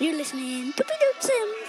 You're listening to Doop Sims.